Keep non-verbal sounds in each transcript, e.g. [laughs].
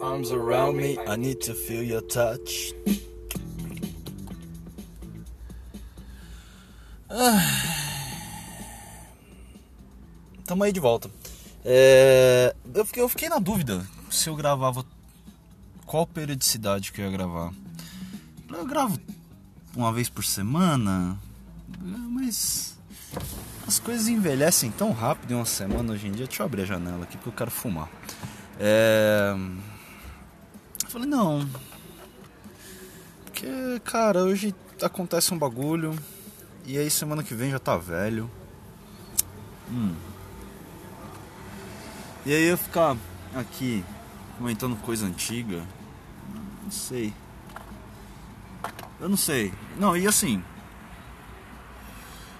arms around me, I need to feel your touch. [sighs] Tamo aí de volta. É, eu, fiquei, eu fiquei na dúvida se eu gravava qual periodicidade que eu ia gravar. Eu gravo uma vez por semana, mas as coisas envelhecem tão rápido em uma semana hoje em dia. Deixa eu abrir a janela aqui porque eu quero fumar. É... Eu falei, não. Porque, cara, hoje acontece um bagulho. E aí semana que vem já tá velho. Hum. E aí eu ficar aqui comentando coisa antiga. Não sei. Eu não sei. Não, e assim.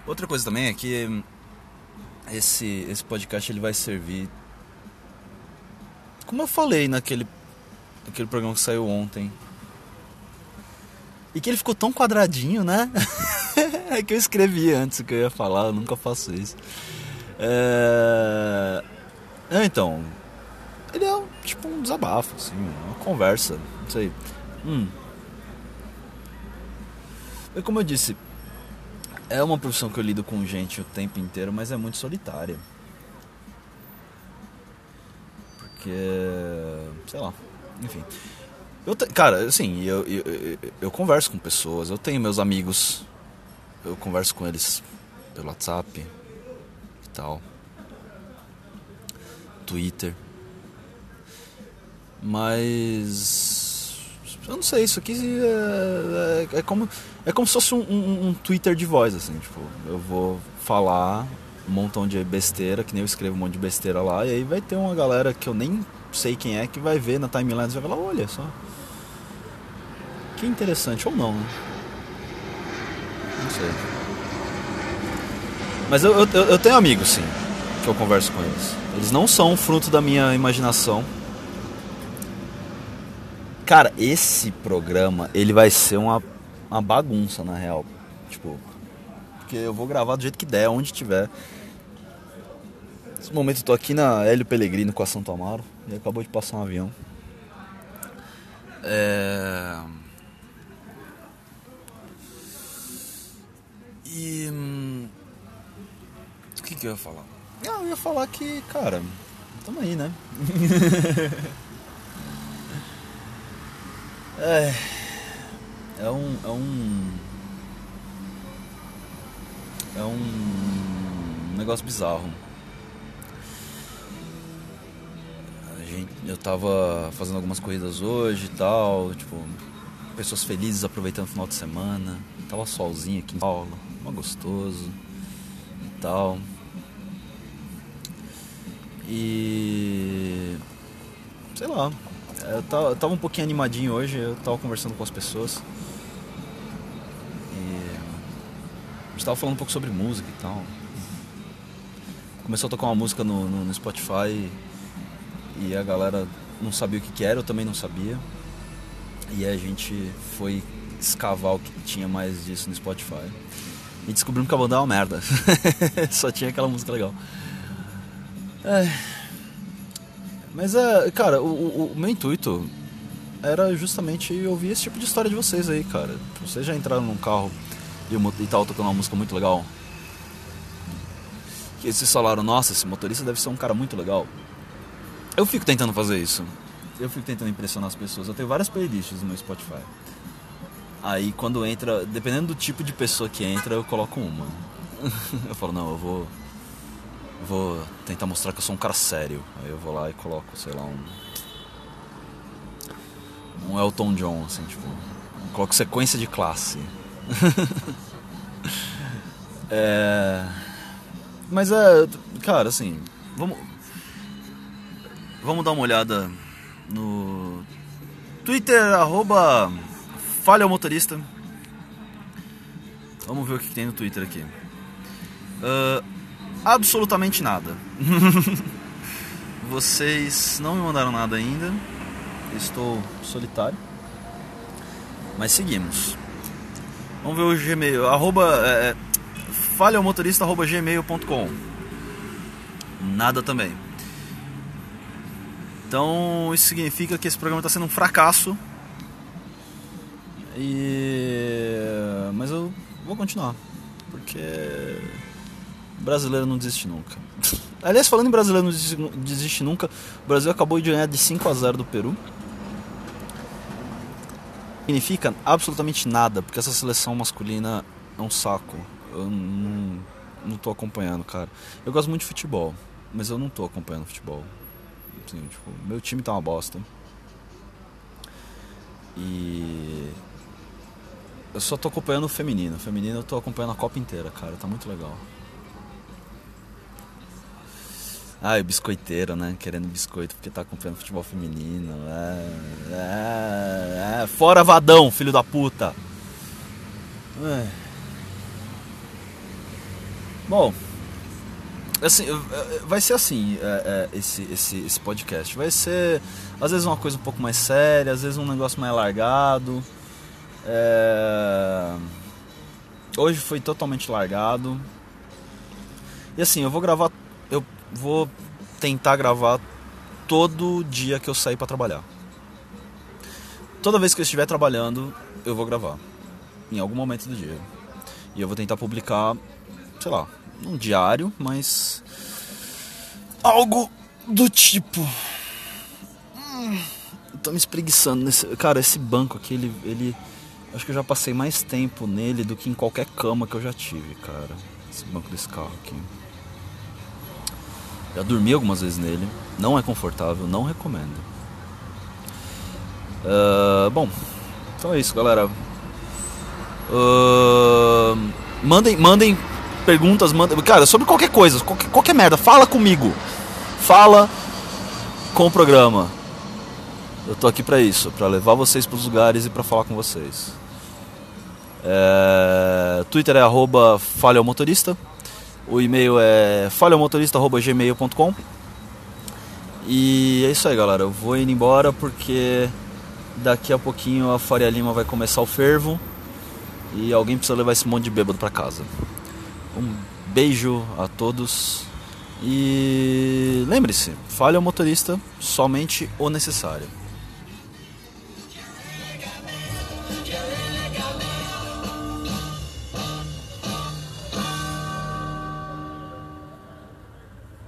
Outra coisa também é que esse, esse podcast ele vai servir. Como eu falei naquele, naquele programa que saiu ontem. E que ele ficou tão quadradinho, né? [laughs] é que eu escrevi antes o que eu ia falar, eu nunca faço isso. É... Então, ele é tipo um desabafo, assim, uma conversa, não sei. Hum. É como eu disse, é uma profissão que eu lido com gente o tempo inteiro, mas é muito solitária. Porque, sei lá, enfim. Eu te, cara, assim, eu, eu, eu, eu converso com pessoas, eu tenho meus amigos, eu converso com eles pelo WhatsApp e tal. Twitter. Mas. Eu não sei, isso aqui é, é, é como, é como se fosse um, um, um, Twitter de voz, assim. Tipo, eu vou falar um montão de besteira, que nem eu escrevo um monte de besteira lá, e aí vai ter uma galera que eu nem sei quem é que vai ver na timeline e vai falar: olha só. Que interessante, ou não, né? Não sei. Mas eu, eu, eu tenho amigos, sim, que eu converso com eles. Eles não são fruto da minha imaginação. Cara, esse programa, ele vai ser uma, uma bagunça, na real. Tipo, porque eu vou gravar do jeito que der, onde tiver. Nesse momento eu tô aqui na Hélio Pellegrino com a Santo Amaro. E acabou de passar um avião. É... E... Hum, o que que eu ia falar? Ah, eu ia falar que, cara, tamo aí, né? [laughs] é, é um, é um. É um negócio bizarro. Eu tava fazendo algumas corridas hoje e tal, tipo, pessoas felizes aproveitando o final de semana. Tava solzinho aqui em Paulo, mó gostoso e tal. E. Sei lá. Eu tava, eu tava um pouquinho animadinho hoje, eu tava conversando com as pessoas. E. A gente tava falando um pouco sobre música e tal. Começou a tocar uma música no, no, no Spotify e a galera não sabia o que, que era, eu também não sabia. E a gente foi escavar o que tinha mais disso no Spotify. E descobrimos que a banda é uma merda. [laughs] Só tinha aquela música legal. É. Mas é, cara, o, o, o, meu intuito era justamente ouvir esse tipo de história de vocês aí, cara. Vocês já entraram num carro e, e tal tocando uma música muito legal. Que vocês falaram, nossa, esse motorista deve ser um cara muito legal. Eu fico tentando fazer isso. Eu fico tentando impressionar as pessoas. Eu tenho várias playlists no meu Spotify. Aí quando entra, dependendo do tipo de pessoa que entra, eu coloco uma. [laughs] eu falo, não, eu vou vou tentar mostrar que eu sou um cara sério. Aí eu vou lá e coloco, sei lá, um. Um Elton John, assim, tipo. Coloco sequência de classe. [laughs] é. Mas é. Cara, assim. Vamos. Vamos dar uma olhada no Twitter, arroba Falha o Motorista. Vamos ver o que tem no Twitter aqui. Uh, absolutamente nada. [laughs] Vocês não me mandaram nada ainda. Estou solitário. Mas seguimos. Vamos ver o Gmail. Arroba, é, é falhaomotorista.gmail.com Nada também. Então isso significa que esse programa está sendo um fracasso. E mas eu vou continuar, porque brasileiro não desiste nunca. [laughs] Aliás, falando em brasileiro não desiste nunca, o Brasil acabou de ganhar de 5 a 0 do Peru. Significa absolutamente nada, porque essa seleção masculina é um saco. Eu não, não tô acompanhando, cara. Eu gosto muito de futebol, mas eu não tô acompanhando futebol. Assim, tipo, meu time tá uma bosta. E eu só tô acompanhando o feminino. O feminino eu tô acompanhando a Copa inteira, cara. Tá muito legal. Ah, o biscoiteiro, né? Querendo biscoito porque tá acompanhando futebol feminino. É, é, é. Fora Vadão, filho da puta. É. Bom, assim, vai ser assim é, é, esse, esse, esse podcast. Vai ser às vezes uma coisa um pouco mais séria, às vezes um negócio mais largado. É... Hoje foi totalmente largado. E assim, eu vou gravar. Eu vou tentar gravar todo dia que eu sair para trabalhar. Toda vez que eu estiver trabalhando, eu vou gravar. Em algum momento do dia. E eu vou tentar publicar, sei lá, um diário, mas algo do tipo. Hum, tô me espreguiçando nesse. Cara, esse banco aqui, ele, ele. Acho que eu já passei mais tempo nele do que em qualquer cama que eu já tive, cara. Esse banco desse carro aqui. Já dormi algumas vezes nele. Não é confortável, não recomendo. Uh, bom, então é isso, galera. Uh, mandem, mandem perguntas, manda, cara, sobre qualquer coisa, qualquer, qualquer merda, fala comigo. Fala com o programa. Eu tô aqui para isso, para levar vocês para os lugares e para falar com vocês. É, Twitter é arroba. O e-mail é falhamotorista.gmail.com. E é isso aí, galera. Eu vou indo embora porque daqui a pouquinho a Faria Lima vai começar o fervo e alguém precisa levar esse monte de bêbado para casa. Um beijo a todos e lembre-se, fale ao motorista somente o necessário.